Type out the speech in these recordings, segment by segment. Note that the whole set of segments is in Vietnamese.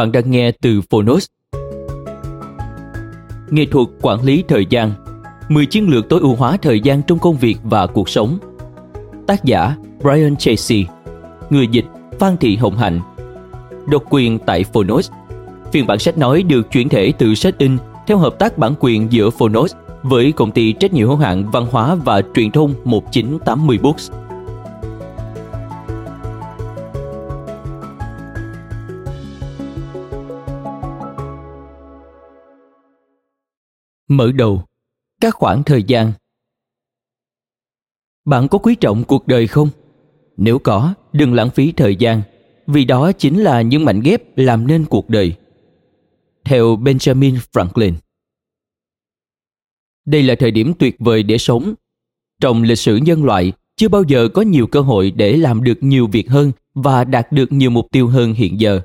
Bạn đang nghe từ Phonos. Nghệ thuật quản lý thời gian. 10 chiến lược tối ưu hóa thời gian trong công việc và cuộc sống. Tác giả, Brian Tracy. Người dịch, Phan Thị Hồng Hạnh. Độc quyền tại Phonos. Phiên bản sách nói được chuyển thể từ sách in theo hợp tác bản quyền giữa Phonos với công ty trách nhiệm hữu hạn văn hóa và truyền thông 1980 Books. Mở đầu Các khoảng thời gian Bạn có quý trọng cuộc đời không? Nếu có, đừng lãng phí thời gian, vì đó chính là những mảnh ghép làm nên cuộc đời. Theo Benjamin Franklin Đây là thời điểm tuyệt vời để sống. Trong lịch sử nhân loại, chưa bao giờ có nhiều cơ hội để làm được nhiều việc hơn và đạt được nhiều mục tiêu hơn hiện giờ.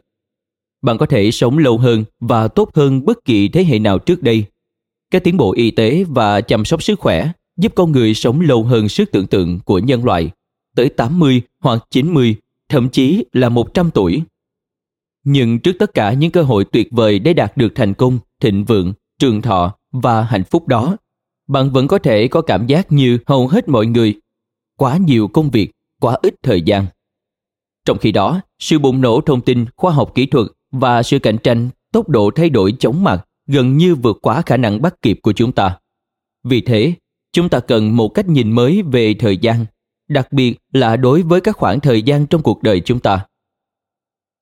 Bạn có thể sống lâu hơn và tốt hơn bất kỳ thế hệ nào trước đây các tiến bộ y tế và chăm sóc sức khỏe giúp con người sống lâu hơn sức tưởng tượng của nhân loại, tới 80 hoặc 90, thậm chí là 100 tuổi. Nhưng trước tất cả những cơ hội tuyệt vời để đạt được thành công, thịnh vượng, trường thọ và hạnh phúc đó, bạn vẫn có thể có cảm giác như hầu hết mọi người, quá nhiều công việc, quá ít thời gian. Trong khi đó, sự bùng nổ thông tin, khoa học kỹ thuật và sự cạnh tranh, tốc độ thay đổi chóng mặt gần như vượt quá khả năng bắt kịp của chúng ta. Vì thế, chúng ta cần một cách nhìn mới về thời gian, đặc biệt là đối với các khoảng thời gian trong cuộc đời chúng ta.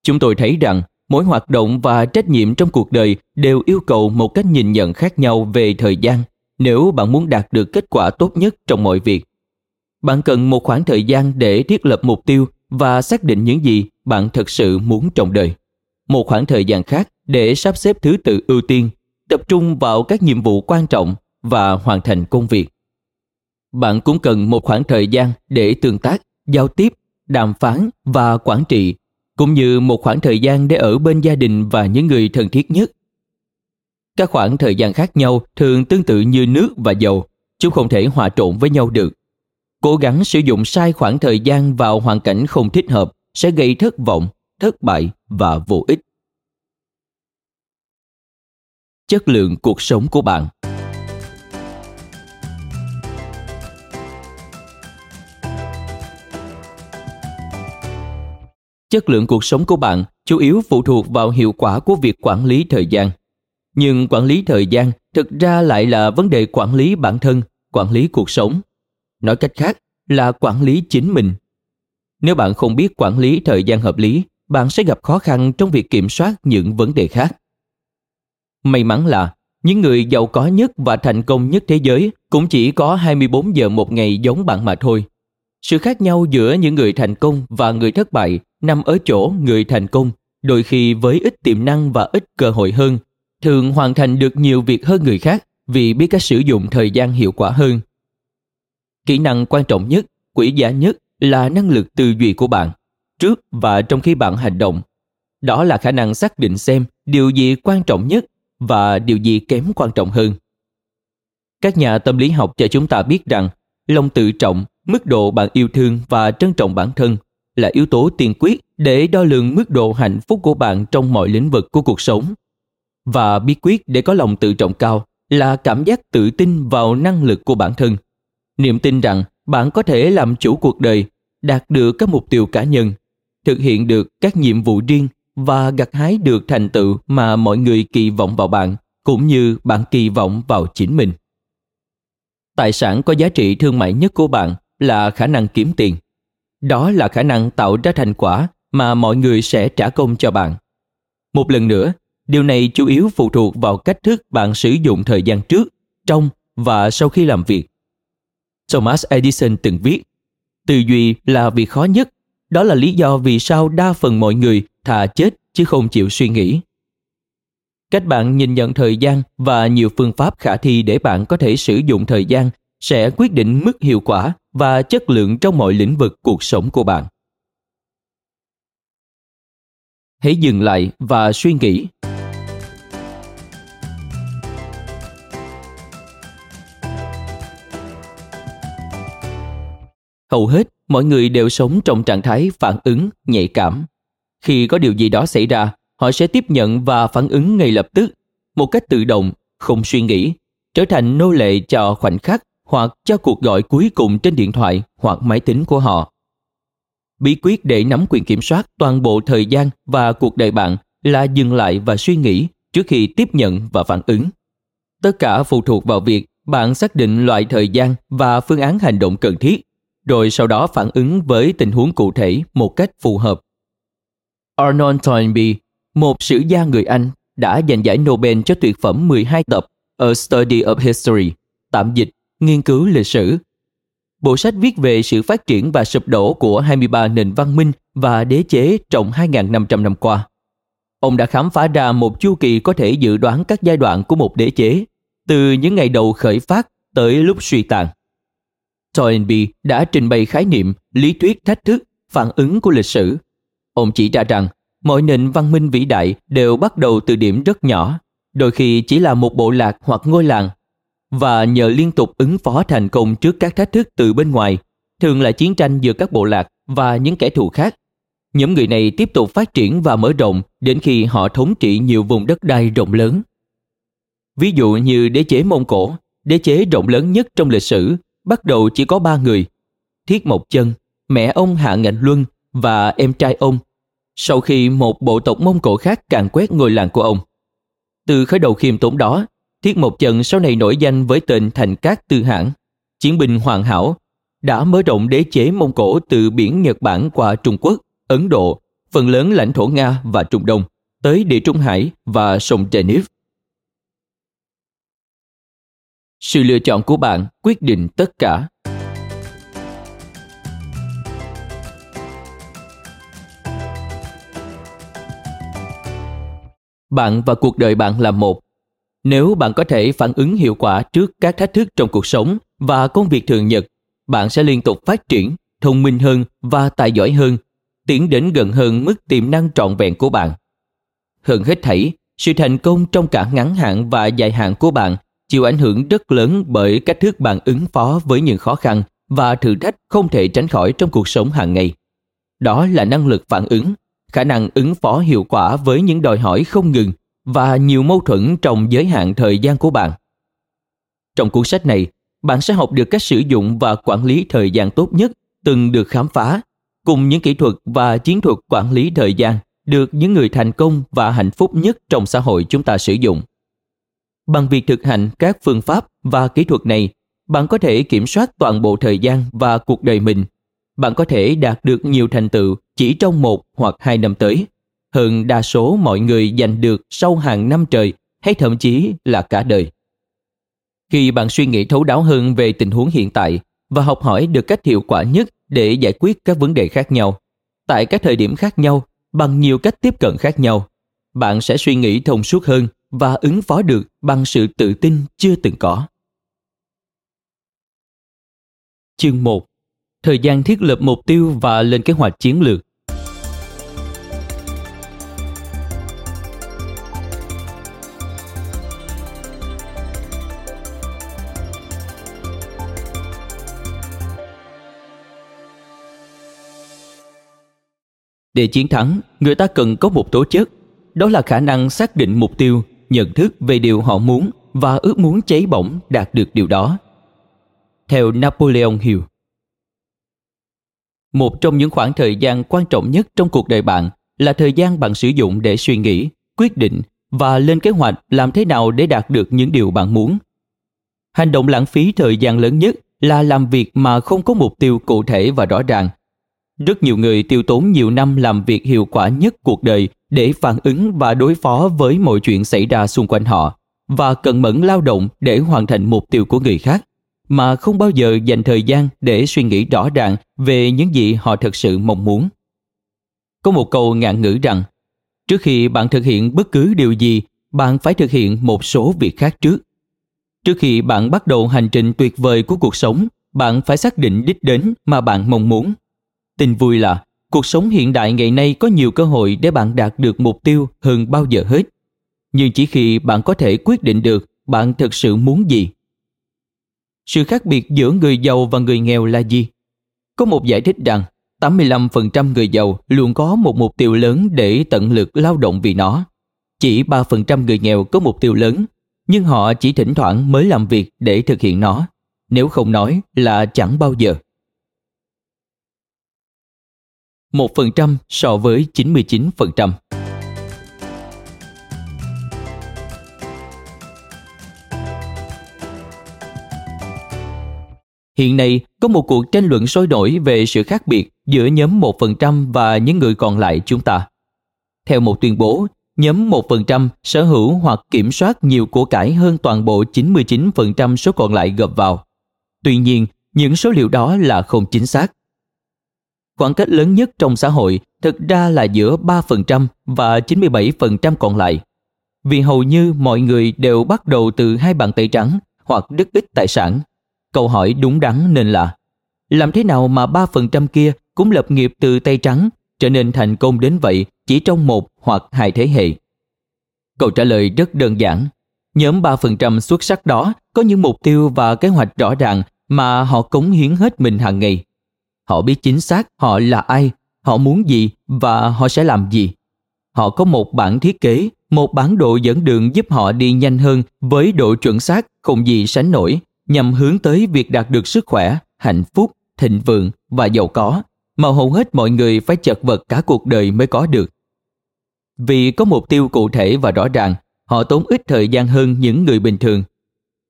Chúng tôi thấy rằng mỗi hoạt động và trách nhiệm trong cuộc đời đều yêu cầu một cách nhìn nhận khác nhau về thời gian nếu bạn muốn đạt được kết quả tốt nhất trong mọi việc. Bạn cần một khoảng thời gian để thiết lập mục tiêu và xác định những gì bạn thực sự muốn trong đời. Một khoảng thời gian khác để sắp xếp thứ tự ưu tiên, tập trung vào các nhiệm vụ quan trọng và hoàn thành công việc. Bạn cũng cần một khoảng thời gian để tương tác, giao tiếp, đàm phán và quản trị, cũng như một khoảng thời gian để ở bên gia đình và những người thân thiết nhất. Các khoảng thời gian khác nhau thường tương tự như nước và dầu, chúng không thể hòa trộn với nhau được. Cố gắng sử dụng sai khoảng thời gian vào hoàn cảnh không thích hợp sẽ gây thất vọng, thất bại và vô ích chất lượng cuộc sống của bạn. Chất lượng cuộc sống của bạn chủ yếu phụ thuộc vào hiệu quả của việc quản lý thời gian. Nhưng quản lý thời gian thực ra lại là vấn đề quản lý bản thân, quản lý cuộc sống. Nói cách khác là quản lý chính mình. Nếu bạn không biết quản lý thời gian hợp lý, bạn sẽ gặp khó khăn trong việc kiểm soát những vấn đề khác. May mắn là những người giàu có nhất và thành công nhất thế giới cũng chỉ có 24 giờ một ngày giống bạn mà thôi. Sự khác nhau giữa những người thành công và người thất bại nằm ở chỗ người thành công, đôi khi với ít tiềm năng và ít cơ hội hơn, thường hoàn thành được nhiều việc hơn người khác vì biết cách sử dụng thời gian hiệu quả hơn. Kỹ năng quan trọng nhất, quý giá nhất là năng lực tư duy của bạn, trước và trong khi bạn hành động. Đó là khả năng xác định xem điều gì quan trọng nhất và điều gì kém quan trọng hơn. Các nhà tâm lý học cho chúng ta biết rằng lòng tự trọng, mức độ bạn yêu thương và trân trọng bản thân là yếu tố tiên quyết để đo lường mức độ hạnh phúc của bạn trong mọi lĩnh vực của cuộc sống. Và bí quyết để có lòng tự trọng cao là cảm giác tự tin vào năng lực của bản thân. niềm tin rằng bạn có thể làm chủ cuộc đời, đạt được các mục tiêu cá nhân, thực hiện được các nhiệm vụ riêng và gặt hái được thành tựu mà mọi người kỳ vọng vào bạn cũng như bạn kỳ vọng vào chính mình. Tài sản có giá trị thương mại nhất của bạn là khả năng kiếm tiền. Đó là khả năng tạo ra thành quả mà mọi người sẽ trả công cho bạn. Một lần nữa, điều này chủ yếu phụ thuộc vào cách thức bạn sử dụng thời gian trước, trong và sau khi làm việc. Thomas Edison từng viết, tư duy là việc khó nhất, đó là lý do vì sao đa phần mọi người thà chết chứ không chịu suy nghĩ. Cách bạn nhìn nhận thời gian và nhiều phương pháp khả thi để bạn có thể sử dụng thời gian sẽ quyết định mức hiệu quả và chất lượng trong mọi lĩnh vực cuộc sống của bạn. Hãy dừng lại và suy nghĩ. Hầu hết mọi người đều sống trong trạng thái phản ứng nhạy cảm. Khi có điều gì đó xảy ra, họ sẽ tiếp nhận và phản ứng ngay lập tức, một cách tự động, không suy nghĩ, trở thành nô lệ cho khoảnh khắc hoặc cho cuộc gọi cuối cùng trên điện thoại hoặc máy tính của họ. Bí quyết để nắm quyền kiểm soát toàn bộ thời gian và cuộc đời bạn là dừng lại và suy nghĩ trước khi tiếp nhận và phản ứng. Tất cả phụ thuộc vào việc bạn xác định loại thời gian và phương án hành động cần thiết, rồi sau đó phản ứng với tình huống cụ thể một cách phù hợp. Arnold Toynbee, một sử gia người Anh, đã giành giải Nobel cho tuyệt phẩm 12 tập A Study of History, tạm dịch nghiên cứu lịch sử. Bộ sách viết về sự phát triển và sụp đổ của 23 nền văn minh và đế chế trong 2.500 năm qua. Ông đã khám phá ra một chu kỳ có thể dự đoán các giai đoạn của một đế chế, từ những ngày đầu khởi phát tới lúc suy tàn. Toynbee đã trình bày khái niệm, lý thuyết thách thức, phản ứng của lịch sử. Ông chỉ ra rằng mọi nền văn minh vĩ đại đều bắt đầu từ điểm rất nhỏ, đôi khi chỉ là một bộ lạc hoặc ngôi làng và nhờ liên tục ứng phó thành công trước các thách thức từ bên ngoài, thường là chiến tranh giữa các bộ lạc và những kẻ thù khác. Nhóm người này tiếp tục phát triển và mở rộng đến khi họ thống trị nhiều vùng đất đai rộng lớn. Ví dụ như đế chế Mông Cổ, đế chế rộng lớn nhất trong lịch sử, bắt đầu chỉ có ba người, Thiết Mộc Chân, mẹ ông Hạ Ngạnh Luân và em trai ông, sau khi một bộ tộc Mông Cổ khác càn quét ngôi làng của ông. Từ khởi đầu khiêm tốn đó, Thiết Mộc Trần sau này nổi danh với tên Thành Cát Tư Hãn, chiến binh hoàn hảo, đã mở rộng đế chế Mông Cổ từ biển Nhật Bản qua Trung Quốc, Ấn Độ, phần lớn lãnh thổ Nga và Trung Đông, tới Địa Trung Hải và sông Danube. Sự lựa chọn của bạn quyết định tất cả. Bạn và cuộc đời bạn là một nếu bạn có thể phản ứng hiệu quả trước các thách thức trong cuộc sống và công việc thường nhật, bạn sẽ liên tục phát triển, thông minh hơn và tài giỏi hơn, tiến đến gần hơn mức tiềm năng trọn vẹn của bạn. Hơn hết thảy, sự thành công trong cả ngắn hạn và dài hạn của bạn chịu ảnh hưởng rất lớn bởi cách thức bạn ứng phó với những khó khăn và thử thách không thể tránh khỏi trong cuộc sống hàng ngày. Đó là năng lực phản ứng, khả năng ứng phó hiệu quả với những đòi hỏi không ngừng và nhiều mâu thuẫn trong giới hạn thời gian của bạn. Trong cuốn sách này, bạn sẽ học được cách sử dụng và quản lý thời gian tốt nhất từng được khám phá, cùng những kỹ thuật và chiến thuật quản lý thời gian được những người thành công và hạnh phúc nhất trong xã hội chúng ta sử dụng. Bằng việc thực hành các phương pháp và kỹ thuật này, bạn có thể kiểm soát toàn bộ thời gian và cuộc đời mình. Bạn có thể đạt được nhiều thành tựu chỉ trong một hoặc hai năm tới hơn đa số mọi người giành được sau hàng năm trời hay thậm chí là cả đời. Khi bạn suy nghĩ thấu đáo hơn về tình huống hiện tại và học hỏi được cách hiệu quả nhất để giải quyết các vấn đề khác nhau, tại các thời điểm khác nhau, bằng nhiều cách tiếp cận khác nhau, bạn sẽ suy nghĩ thông suốt hơn và ứng phó được bằng sự tự tin chưa từng có. Chương 1. Thời gian thiết lập mục tiêu và lên kế hoạch chiến lược Để chiến thắng, người ta cần có một tố chất, đó là khả năng xác định mục tiêu, nhận thức về điều họ muốn và ước muốn cháy bỏng đạt được điều đó. theo Napoleon Hill. Một trong những khoảng thời gian quan trọng nhất trong cuộc đời bạn là thời gian bạn sử dụng để suy nghĩ, quyết định và lên kế hoạch làm thế nào để đạt được những điều bạn muốn. Hành động lãng phí thời gian lớn nhất là làm việc mà không có mục tiêu cụ thể và rõ ràng. Rất nhiều người tiêu tốn nhiều năm làm việc hiệu quả nhất cuộc đời để phản ứng và đối phó với mọi chuyện xảy ra xung quanh họ và cần mẫn lao động để hoàn thành mục tiêu của người khác mà không bao giờ dành thời gian để suy nghĩ rõ ràng về những gì họ thực sự mong muốn. Có một câu ngạn ngữ rằng, trước khi bạn thực hiện bất cứ điều gì, bạn phải thực hiện một số việc khác trước. Trước khi bạn bắt đầu hành trình tuyệt vời của cuộc sống, bạn phải xác định đích đến mà bạn mong muốn. Tin vui là cuộc sống hiện đại ngày nay có nhiều cơ hội để bạn đạt được mục tiêu hơn bao giờ hết. Nhưng chỉ khi bạn có thể quyết định được bạn thực sự muốn gì. Sự khác biệt giữa người giàu và người nghèo là gì? Có một giải thích rằng 85% người giàu luôn có một mục tiêu lớn để tận lực lao động vì nó. Chỉ 3% người nghèo có mục tiêu lớn, nhưng họ chỉ thỉnh thoảng mới làm việc để thực hiện nó, nếu không nói là chẳng bao giờ. 1% so với 99%. Hiện nay, có một cuộc tranh luận sôi nổi về sự khác biệt giữa nhóm 1% và những người còn lại chúng ta. Theo một tuyên bố, nhóm 1% sở hữu hoặc kiểm soát nhiều của cải hơn toàn bộ 99% số còn lại gộp vào. Tuy nhiên, những số liệu đó là không chính xác. Khoảng cách lớn nhất trong xã hội thực ra là giữa 3% và 97% còn lại. Vì hầu như mọi người đều bắt đầu từ hai bàn tay trắng hoặc rất ít tài sản Câu hỏi đúng đắn nên là làm thế nào mà 3% kia cũng lập nghiệp từ tay trắng trở nên thành công đến vậy chỉ trong một hoặc hai thế hệ? Câu trả lời rất đơn giản. Nhóm 3% xuất sắc đó có những mục tiêu và kế hoạch rõ ràng mà họ cống hiến hết mình hàng ngày. Họ biết chính xác họ là ai, họ muốn gì và họ sẽ làm gì. Họ có một bản thiết kế, một bản đồ dẫn đường giúp họ đi nhanh hơn với độ chuẩn xác không gì sánh nổi nhằm hướng tới việc đạt được sức khỏe, hạnh phúc, thịnh vượng và giàu có mà hầu hết mọi người phải chật vật cả cuộc đời mới có được. Vì có mục tiêu cụ thể và rõ ràng, họ tốn ít thời gian hơn những người bình thường.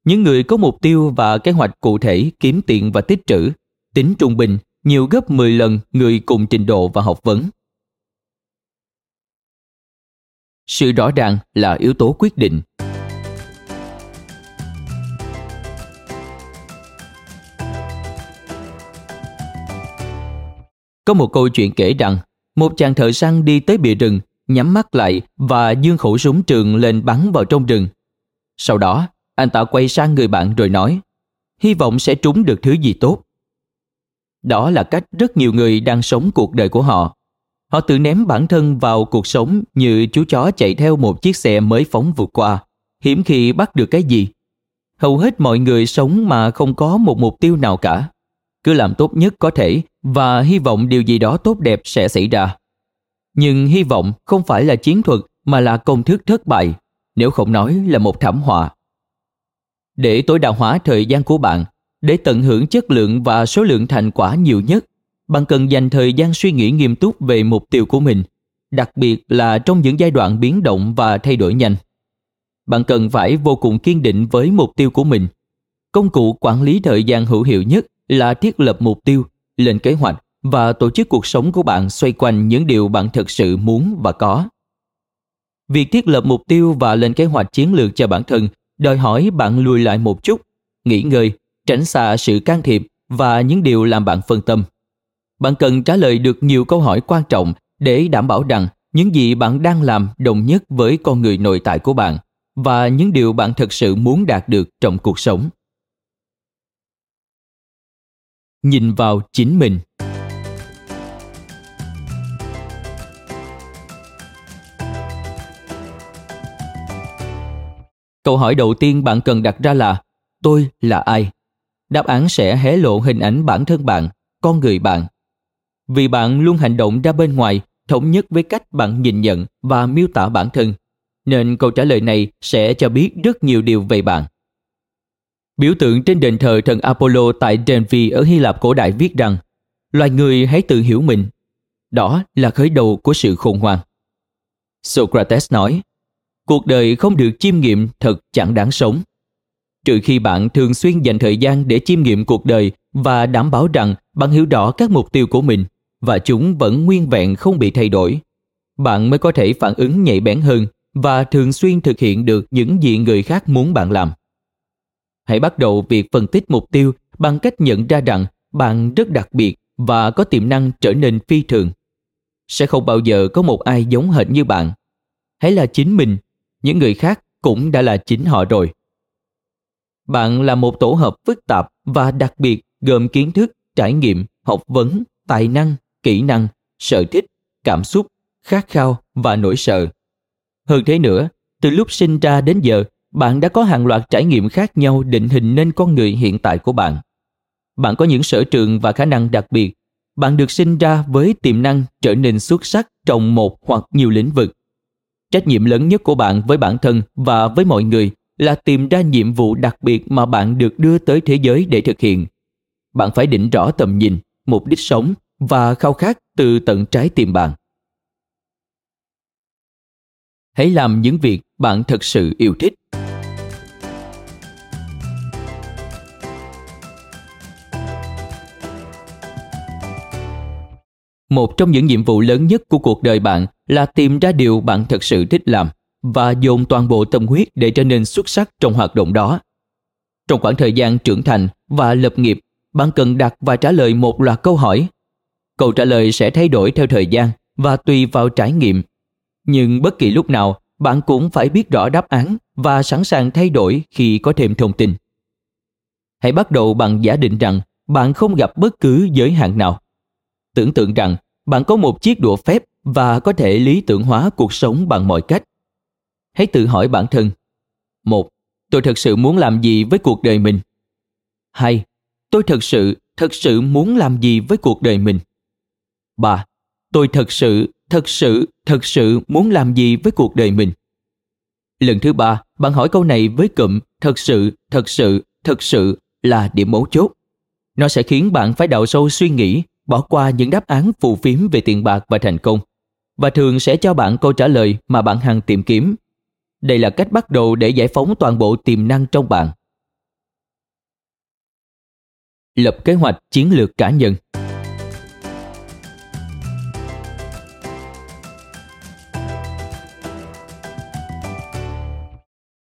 Những người có mục tiêu và kế hoạch cụ thể kiếm tiền và tích trữ, tính trung bình nhiều gấp 10 lần người cùng trình độ và học vấn. Sự rõ ràng là yếu tố quyết định. Có một câu chuyện kể rằng một chàng thợ săn đi tới bìa rừng, nhắm mắt lại và dương khẩu súng trường lên bắn vào trong rừng. Sau đó, anh ta quay sang người bạn rồi nói hy vọng sẽ trúng được thứ gì tốt. Đó là cách rất nhiều người đang sống cuộc đời của họ. Họ tự ném bản thân vào cuộc sống như chú chó chạy theo một chiếc xe mới phóng vượt qua, hiếm khi bắt được cái gì. Hầu hết mọi người sống mà không có một mục tiêu nào cả cứ làm tốt nhất có thể và hy vọng điều gì đó tốt đẹp sẽ xảy ra. Nhưng hy vọng không phải là chiến thuật mà là công thức thất bại, nếu không nói là một thảm họa. Để tối đa hóa thời gian của bạn, để tận hưởng chất lượng và số lượng thành quả nhiều nhất, bạn cần dành thời gian suy nghĩ nghiêm túc về mục tiêu của mình, đặc biệt là trong những giai đoạn biến động và thay đổi nhanh. Bạn cần phải vô cùng kiên định với mục tiêu của mình. Công cụ quản lý thời gian hữu hiệu nhất là thiết lập mục tiêu, lên kế hoạch và tổ chức cuộc sống của bạn xoay quanh những điều bạn thực sự muốn và có. Việc thiết lập mục tiêu và lên kế hoạch chiến lược cho bản thân đòi hỏi bạn lùi lại một chút, nghỉ ngơi, tránh xa sự can thiệp và những điều làm bạn phân tâm. Bạn cần trả lời được nhiều câu hỏi quan trọng để đảm bảo rằng những gì bạn đang làm đồng nhất với con người nội tại của bạn và những điều bạn thực sự muốn đạt được trong cuộc sống nhìn vào chính mình. Câu hỏi đầu tiên bạn cần đặt ra là, tôi là ai? Đáp án sẽ hé lộ hình ảnh bản thân bạn, con người bạn. Vì bạn luôn hành động ra bên ngoài, thống nhất với cách bạn nhìn nhận và miêu tả bản thân, nên câu trả lời này sẽ cho biết rất nhiều điều về bạn. Biểu tượng trên đền thờ thần Apollo tại Delphi ở Hy Lạp cổ đại viết rằng loài người hãy tự hiểu mình. Đó là khởi đầu của sự khủng hoảng. Socrates nói, cuộc đời không được chiêm nghiệm thật chẳng đáng sống. Trừ khi bạn thường xuyên dành thời gian để chiêm nghiệm cuộc đời và đảm bảo rằng bạn hiểu rõ các mục tiêu của mình và chúng vẫn nguyên vẹn không bị thay đổi, bạn mới có thể phản ứng nhạy bén hơn và thường xuyên thực hiện được những gì người khác muốn bạn làm. Hãy bắt đầu việc phân tích mục tiêu bằng cách nhận ra rằng bạn rất đặc biệt và có tiềm năng trở nên phi thường. Sẽ không bao giờ có một ai giống hệt như bạn. Hãy là chính mình, những người khác cũng đã là chính họ rồi. Bạn là một tổ hợp phức tạp và đặc biệt gồm kiến thức, trải nghiệm, học vấn, tài năng, kỹ năng, sở thích, cảm xúc, khát khao và nỗi sợ. Hơn thế nữa, từ lúc sinh ra đến giờ, bạn đã có hàng loạt trải nghiệm khác nhau định hình nên con người hiện tại của bạn. Bạn có những sở trường và khả năng đặc biệt. Bạn được sinh ra với tiềm năng trở nên xuất sắc trong một hoặc nhiều lĩnh vực. Trách nhiệm lớn nhất của bạn với bản thân và với mọi người là tìm ra nhiệm vụ đặc biệt mà bạn được đưa tới thế giới để thực hiện. Bạn phải định rõ tầm nhìn, mục đích sống và khao khát từ tận trái tim bạn. Hãy làm những việc bạn thật sự yêu thích. Một trong những nhiệm vụ lớn nhất của cuộc đời bạn là tìm ra điều bạn thật sự thích làm và dồn toàn bộ tâm huyết để trở nên xuất sắc trong hoạt động đó. Trong khoảng thời gian trưởng thành và lập nghiệp, bạn cần đặt và trả lời một loạt câu hỏi. Câu trả lời sẽ thay đổi theo thời gian và tùy vào trải nghiệm. Nhưng bất kỳ lúc nào, bạn cũng phải biết rõ đáp án và sẵn sàng thay đổi khi có thêm thông tin. Hãy bắt đầu bằng giả định rằng bạn không gặp bất cứ giới hạn nào. Tưởng tượng rằng bạn có một chiếc đũa phép và có thể lý tưởng hóa cuộc sống bằng mọi cách. Hãy tự hỏi bản thân. Một, tôi thật sự muốn làm gì với cuộc đời mình? Hai, tôi thật sự, thật sự muốn làm gì với cuộc đời mình? Ba, tôi thật sự, thật sự, thật sự muốn làm gì với cuộc đời mình? Lần thứ ba, bạn hỏi câu này với cụm thật sự, thật sự, thật sự là điểm mấu chốt. Nó sẽ khiến bạn phải đào sâu suy nghĩ, bỏ qua những đáp án phù phiếm về tiền bạc và thành công, và thường sẽ cho bạn câu trả lời mà bạn hằng tìm kiếm. Đây là cách bắt đầu để giải phóng toàn bộ tiềm năng trong bạn. Lập kế hoạch chiến lược cá nhân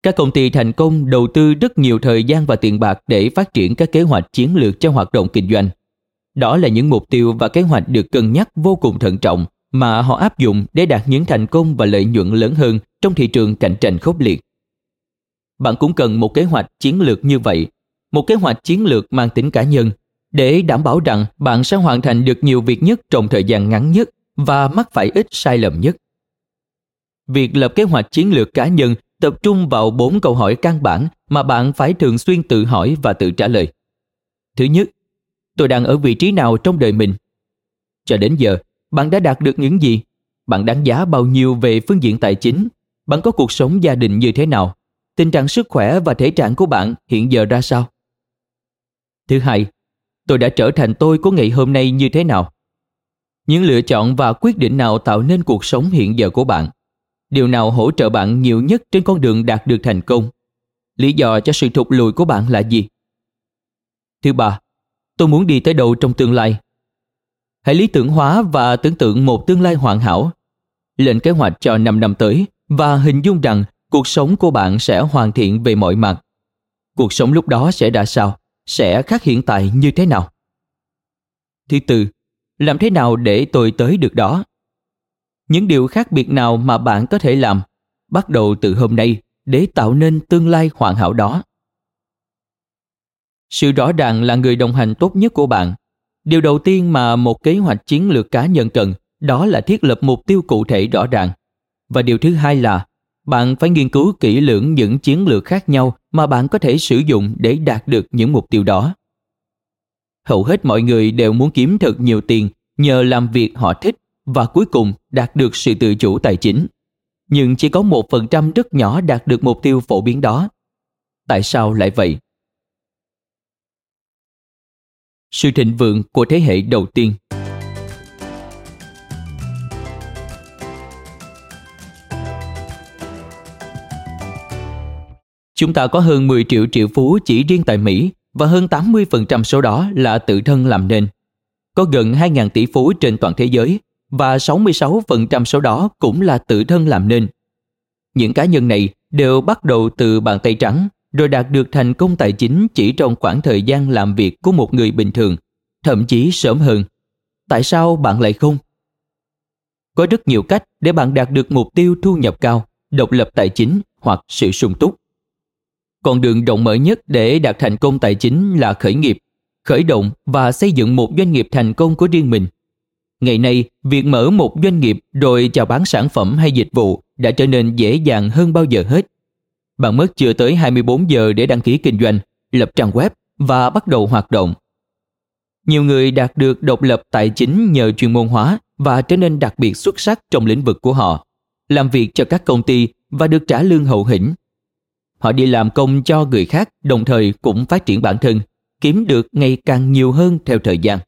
Các công ty thành công đầu tư rất nhiều thời gian và tiền bạc để phát triển các kế hoạch chiến lược cho hoạt động kinh doanh. Đó là những mục tiêu và kế hoạch được cân nhắc vô cùng thận trọng mà họ áp dụng để đạt những thành công và lợi nhuận lớn hơn trong thị trường cạnh tranh khốc liệt. Bạn cũng cần một kế hoạch chiến lược như vậy, một kế hoạch chiến lược mang tính cá nhân để đảm bảo rằng bạn sẽ hoàn thành được nhiều việc nhất trong thời gian ngắn nhất và mắc phải ít sai lầm nhất. Việc lập kế hoạch chiến lược cá nhân tập trung vào bốn câu hỏi căn bản mà bạn phải thường xuyên tự hỏi và tự trả lời. Thứ nhất, tôi đang ở vị trí nào trong đời mình? Cho đến giờ, bạn đã đạt được những gì? Bạn đánh giá bao nhiêu về phương diện tài chính? Bạn có cuộc sống gia đình như thế nào? Tình trạng sức khỏe và thể trạng của bạn hiện giờ ra sao? Thứ hai, tôi đã trở thành tôi của ngày hôm nay như thế nào? Những lựa chọn và quyết định nào tạo nên cuộc sống hiện giờ của bạn? điều nào hỗ trợ bạn nhiều nhất trên con đường đạt được thành công lý do cho sự thụt lùi của bạn là gì thứ ba tôi muốn đi tới đâu trong tương lai? Hãy lý tưởng hóa và tưởng tượng một tương lai hoàn hảo. Lên kế hoạch cho 5 năm tới và hình dung rằng cuộc sống của bạn sẽ hoàn thiện về mọi mặt. Cuộc sống lúc đó sẽ ra sao? Sẽ khác hiện tại như thế nào? Thứ tư, làm thế nào để tôi tới được đó? Những điều khác biệt nào mà bạn có thể làm? Bắt đầu từ hôm nay để tạo nên tương lai hoàn hảo đó sự rõ ràng là người đồng hành tốt nhất của bạn điều đầu tiên mà một kế hoạch chiến lược cá nhân cần, đó là thiết lập mục tiêu cụ thể rõ ràng và điều thứ hai là, bạn phải nghiên cứu kỹ lưỡng những chiến lược khác nhau mà bạn có thể sử dụng để đạt được những mục tiêu đó hầu hết mọi người đều muốn kiếm thật nhiều tiền nhờ làm việc họ thích và cuối cùng đạt được sự tự chủ tài chính. Nhưng chỉ có một phần trăm rất nhỏ đạt được mục tiêu phổ biến đó. Tại sao lại vậy? Sự thịnh vượng của thế hệ đầu tiên. Chúng ta có hơn 10 triệu triệu phú chỉ riêng tại Mỹ và hơn 80% số đó là tự thân làm nên. Có gần 2.000 tỷ phú trên toàn thế giới và 66% số đó cũng là tự thân làm nên. Những cá nhân này đều bắt đầu từ bàn tay trắng rồi đạt được thành công tài chính chỉ trong khoảng thời gian làm việc của một người bình thường, thậm chí sớm hơn. Tại sao bạn lại không? Có rất nhiều cách để bạn đạt được mục tiêu thu nhập cao, độc lập tài chính hoặc sự sung túc. Con đường rộng mở nhất để đạt thành công tài chính là khởi nghiệp, khởi động và xây dựng một doanh nghiệp thành công của riêng mình. Ngày nay, việc mở một doanh nghiệp rồi chào bán sản phẩm hay dịch vụ đã trở nên dễ dàng hơn bao giờ hết. Bạn mất chưa tới 24 giờ để đăng ký kinh doanh, lập trang web và bắt đầu hoạt động. Nhiều người đạt được độc lập tài chính nhờ chuyên môn hóa và trở nên đặc biệt xuất sắc trong lĩnh vực của họ, làm việc cho các công ty và được trả lương hậu hĩnh. Họ đi làm công cho người khác đồng thời cũng phát triển bản thân, kiếm được ngày càng nhiều hơn theo thời gian.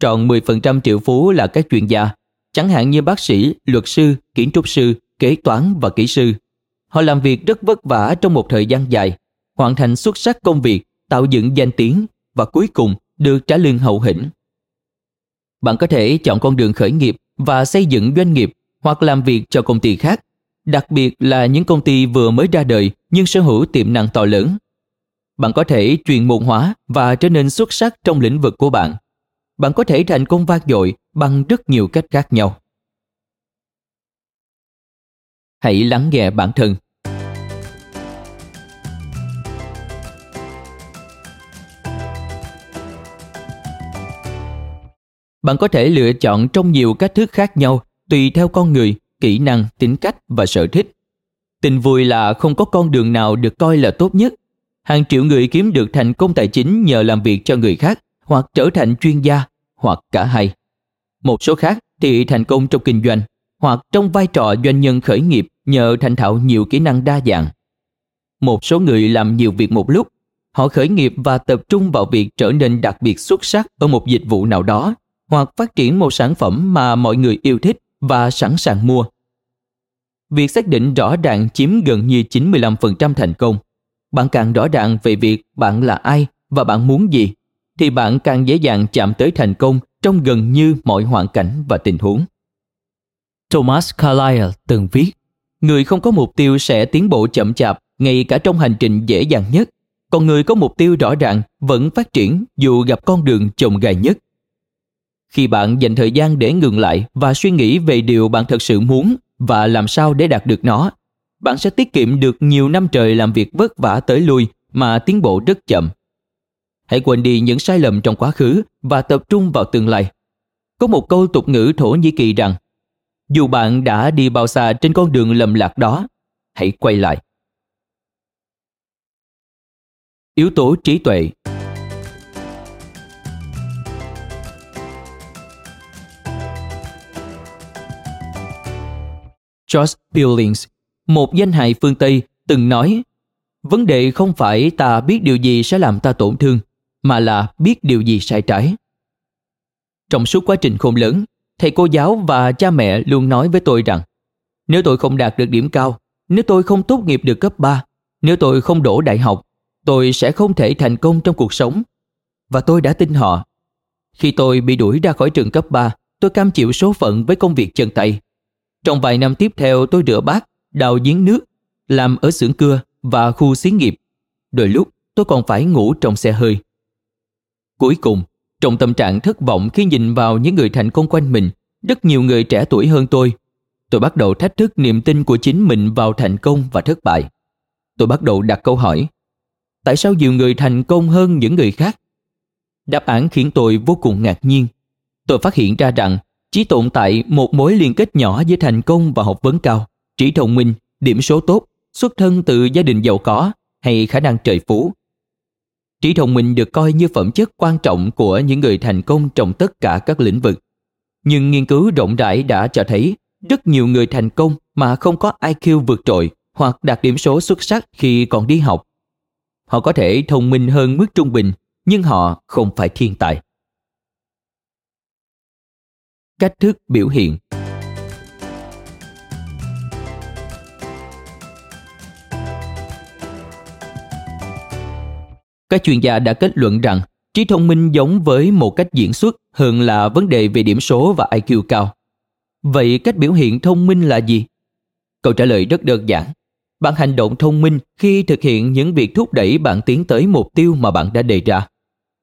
Trọn 10% triệu phú là các chuyên gia, chẳng hạn như bác sĩ, luật sư, kiến trúc sư, kế toán và kỹ sư. Họ làm việc rất vất vả trong một thời gian dài, hoàn thành xuất sắc công việc, tạo dựng danh tiếng và cuối cùng được trả lương hậu hĩnh. Bạn có thể chọn con đường khởi nghiệp và xây dựng doanh nghiệp hoặc làm việc cho công ty khác, đặc biệt là những công ty vừa mới ra đời nhưng sở hữu tiềm năng to lớn. Bạn có thể truyền môn hóa và trở nên xuất sắc trong lĩnh vực của bạn. Bạn có thể thành công vang dội bằng rất nhiều cách khác nhau. Hãy lắng nghe bản thân Bạn có thể lựa chọn trong nhiều cách thức khác nhau tùy theo con người, kỹ năng, tính cách và sở thích. Tình vui là không có con đường nào được coi là tốt nhất. Hàng triệu người kiếm được thành công tài chính nhờ làm việc cho người khác hoặc trở thành chuyên gia hoặc cả hai. Một số khác thì thành công trong kinh doanh hoặc trong vai trò doanh nhân khởi nghiệp nhờ thành thạo nhiều kỹ năng đa dạng. Một số người làm nhiều việc một lúc, họ khởi nghiệp và tập trung vào việc trở nên đặc biệt xuất sắc ở một dịch vụ nào đó hoặc phát triển một sản phẩm mà mọi người yêu thích và sẵn sàng mua. Việc xác định rõ ràng chiếm gần như 95% thành công. Bạn càng rõ ràng về việc bạn là ai và bạn muốn gì, thì bạn càng dễ dàng chạm tới thành công trong gần như mọi hoàn cảnh và tình huống. Thomas Carlyle từng viết, người không có mục tiêu sẽ tiến bộ chậm chạp ngay cả trong hành trình dễ dàng nhất, còn người có mục tiêu rõ ràng vẫn phát triển dù gặp con đường chồng gai nhất. Khi bạn dành thời gian để ngừng lại và suy nghĩ về điều bạn thật sự muốn và làm sao để đạt được nó bạn sẽ tiết kiệm được nhiều năm trời làm việc vất vả tới lui mà tiến bộ rất chậm. Hãy quên đi những sai lầm trong quá khứ và tập trung vào tương lai. Có một câu tục ngữ thổ nhĩ kỳ rằng dù bạn đã đi bao xa trên con đường lầm lạc đó hãy quay lại yếu tố trí tuệ George Billings, một danh hài phương Tây, từng nói Vấn đề không phải ta biết điều gì sẽ làm ta tổn thương, mà là biết điều gì sai trái. Trong suốt quá trình khôn lớn, thầy cô giáo và cha mẹ luôn nói với tôi rằng nếu tôi không đạt được điểm cao, nếu tôi không tốt nghiệp được cấp 3, nếu tôi không đổ đại học, tôi sẽ không thể thành công trong cuộc sống. Và tôi đã tin họ. Khi tôi bị đuổi ra khỏi trường cấp 3, tôi cam chịu số phận với công việc chân tay trong vài năm tiếp theo tôi rửa bát, đào giếng nước, làm ở xưởng cưa và khu xí nghiệp. Đôi lúc tôi còn phải ngủ trong xe hơi. Cuối cùng, trong tâm trạng thất vọng khi nhìn vào những người thành công quanh mình, rất nhiều người trẻ tuổi hơn tôi, tôi bắt đầu thách thức niềm tin của chính mình vào thành công và thất bại. Tôi bắt đầu đặt câu hỏi, tại sao nhiều người thành công hơn những người khác? Đáp án khiến tôi vô cùng ngạc nhiên. Tôi phát hiện ra rằng chỉ tồn tại một mối liên kết nhỏ giữa thành công và học vấn cao, trí thông minh, điểm số tốt, xuất thân từ gia đình giàu có hay khả năng trời phú. Trí thông minh được coi như phẩm chất quan trọng của những người thành công trong tất cả các lĩnh vực. Nhưng nghiên cứu rộng rãi đã cho thấy rất nhiều người thành công mà không có IQ vượt trội hoặc đạt điểm số xuất sắc khi còn đi học. Họ có thể thông minh hơn mức trung bình, nhưng họ không phải thiên tài cách thức biểu hiện các chuyên gia đã kết luận rằng, trí thông minh giống với một cách diễn xuất hơn là vấn đề về điểm số và iq cao. Vậy cách biểu hiện thông minh là gì? Câu trả lời rất đơn giản. Bạn hành động thông minh khi thực hiện những việc thúc đẩy bạn tiến tới mục tiêu mà bạn đã đề ra.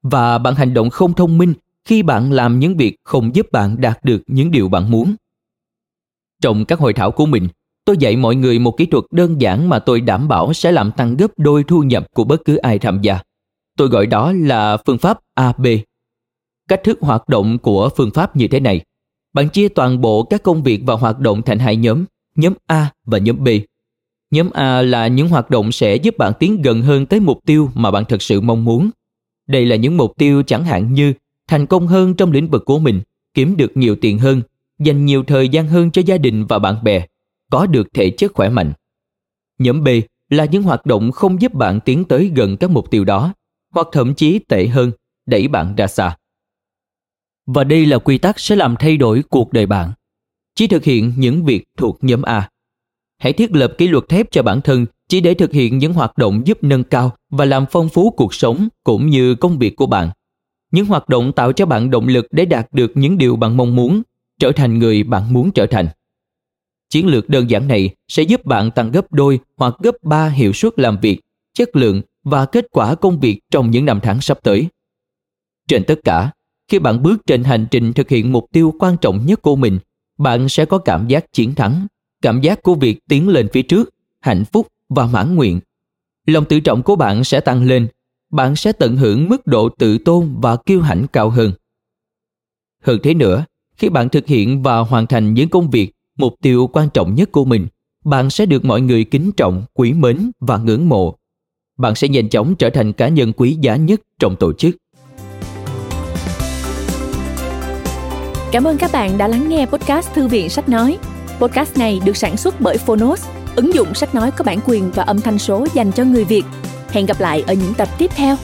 Và bạn hành động không thông minh khi bạn làm những việc không giúp bạn đạt được những điều bạn muốn. Trong các hội thảo của mình, tôi dạy mọi người một kỹ thuật đơn giản mà tôi đảm bảo sẽ làm tăng gấp đôi thu nhập của bất cứ ai tham gia tôi gọi đó là phương pháp ab cách thức hoạt động của phương pháp như thế này. Bạn chia toàn bộ các công việc và hoạt động thành hai nhóm nhóm a và nhóm b. Nhóm a là những hoạt động sẽ giúp bạn tiến gần hơn tới mục tiêu mà bạn thực sự mong muốn. Đây là những mục tiêu chẳng hạn như thành công hơn trong lĩnh vực của mình, kiếm được nhiều tiền hơn, dành nhiều thời gian hơn cho gia đình và bạn bè, có được thể chất khỏe mạnh. Nhóm B là những hoạt động không giúp bạn tiến tới gần các mục tiêu đó, hoặc thậm chí tệ hơn, đẩy bạn ra xa. Và đây là quy tắc sẽ làm thay đổi cuộc đời bạn. Chỉ thực hiện những việc thuộc nhóm A. Hãy thiết lập kỷ luật thép cho bản thân chỉ để thực hiện những hoạt động giúp nâng cao và làm phong phú cuộc sống cũng như công việc của bạn những hoạt động tạo cho bạn động lực để đạt được những điều bạn mong muốn trở thành người bạn muốn trở thành chiến lược đơn giản này sẽ giúp bạn tăng gấp đôi hoặc gấp ba hiệu suất làm việc chất lượng và kết quả công việc trong những năm tháng sắp tới trên tất cả khi bạn bước trên hành trình thực hiện mục tiêu quan trọng nhất của mình bạn sẽ có cảm giác chiến thắng cảm giác của việc tiến lên phía trước hạnh phúc và mãn nguyện lòng tự trọng của bạn sẽ tăng lên bạn sẽ tận hưởng mức độ tự tôn và kiêu hãnh cao hơn. Hơn thế nữa, khi bạn thực hiện và hoàn thành những công việc, mục tiêu quan trọng nhất của mình, bạn sẽ được mọi người kính trọng, quý mến và ngưỡng mộ. Bạn sẽ nhanh chóng trở thành cá nhân quý giá nhất trong tổ chức. Cảm ơn các bạn đã lắng nghe podcast Thư viện Sách Nói. Podcast này được sản xuất bởi Phonos, ứng dụng sách nói có bản quyền và âm thanh số dành cho người Việt. Hẹn gặp lại ở những tập tiếp theo.